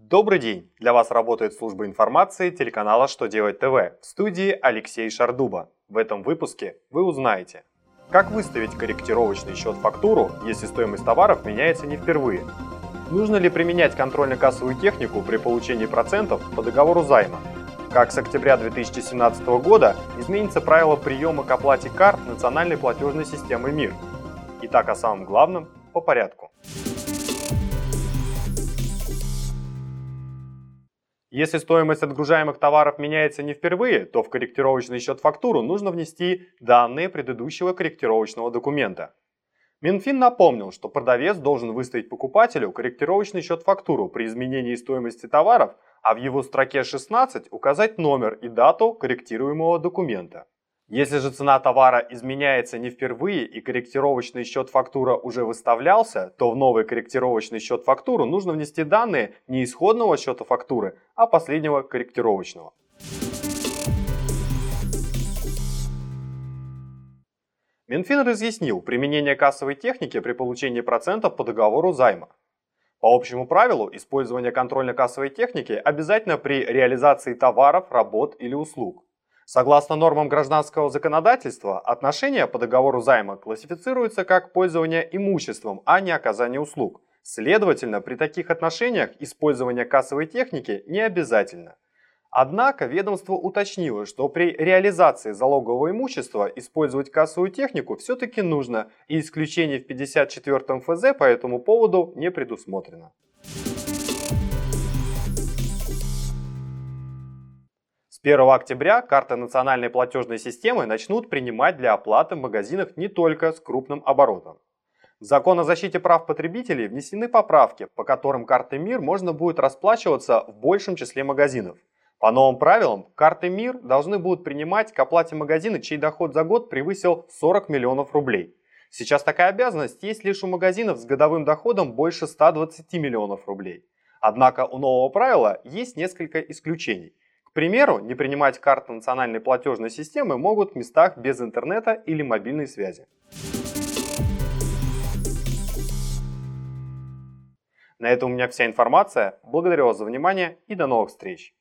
Добрый день! Для вас работает служба информации телеканала «Что делать ТВ» в студии Алексей Шардуба. В этом выпуске вы узнаете, как выставить корректировочный счет-фактуру, если стоимость товаров меняется не впервые, нужно ли применять контрольно-кассовую технику при получении процентов по договору займа, как с октября 2017 года изменится правило приема к оплате карт национальной платежной системы МИР. Итак, о самом главном по порядку. Если стоимость отгружаемых товаров меняется не впервые, то в корректировочный счет фактуру нужно внести данные предыдущего корректировочного документа. Минфин напомнил, что продавец должен выставить покупателю корректировочный счет фактуру при изменении стоимости товаров, а в его строке 16 указать номер и дату корректируемого документа. Если же цена товара изменяется не впервые и корректировочный счет фактура уже выставлялся, то в новый корректировочный счет фактуру нужно внести данные не исходного счета фактуры, а последнего корректировочного. Минфин разъяснил применение кассовой техники при получении процентов по договору займа. По общему правилу, использование контрольно-кассовой техники обязательно при реализации товаров, работ или услуг. Согласно нормам гражданского законодательства, отношения по договору займа классифицируются как пользование имуществом, а не оказание услуг. Следовательно, при таких отношениях использование кассовой техники не обязательно. Однако ведомство уточнило, что при реализации залогового имущества использовать кассовую технику все-таки нужно, и исключение в 54 ФЗ по этому поводу не предусмотрено. С 1 октября карты национальной платежной системы начнут принимать для оплаты в магазинах не только с крупным оборотом. В закон о защите прав потребителей внесены поправки, по которым картой МИР можно будет расплачиваться в большем числе магазинов. По новым правилам, карты МИР должны будут принимать к оплате магазины, чей доход за год превысил 40 миллионов рублей. Сейчас такая обязанность есть лишь у магазинов с годовым доходом больше 120 миллионов рублей. Однако у нового правила есть несколько исключений – к примеру, не принимать карты национальной платежной системы могут в местах без интернета или мобильной связи. На этом у меня вся информация. Благодарю вас за внимание и до новых встреч!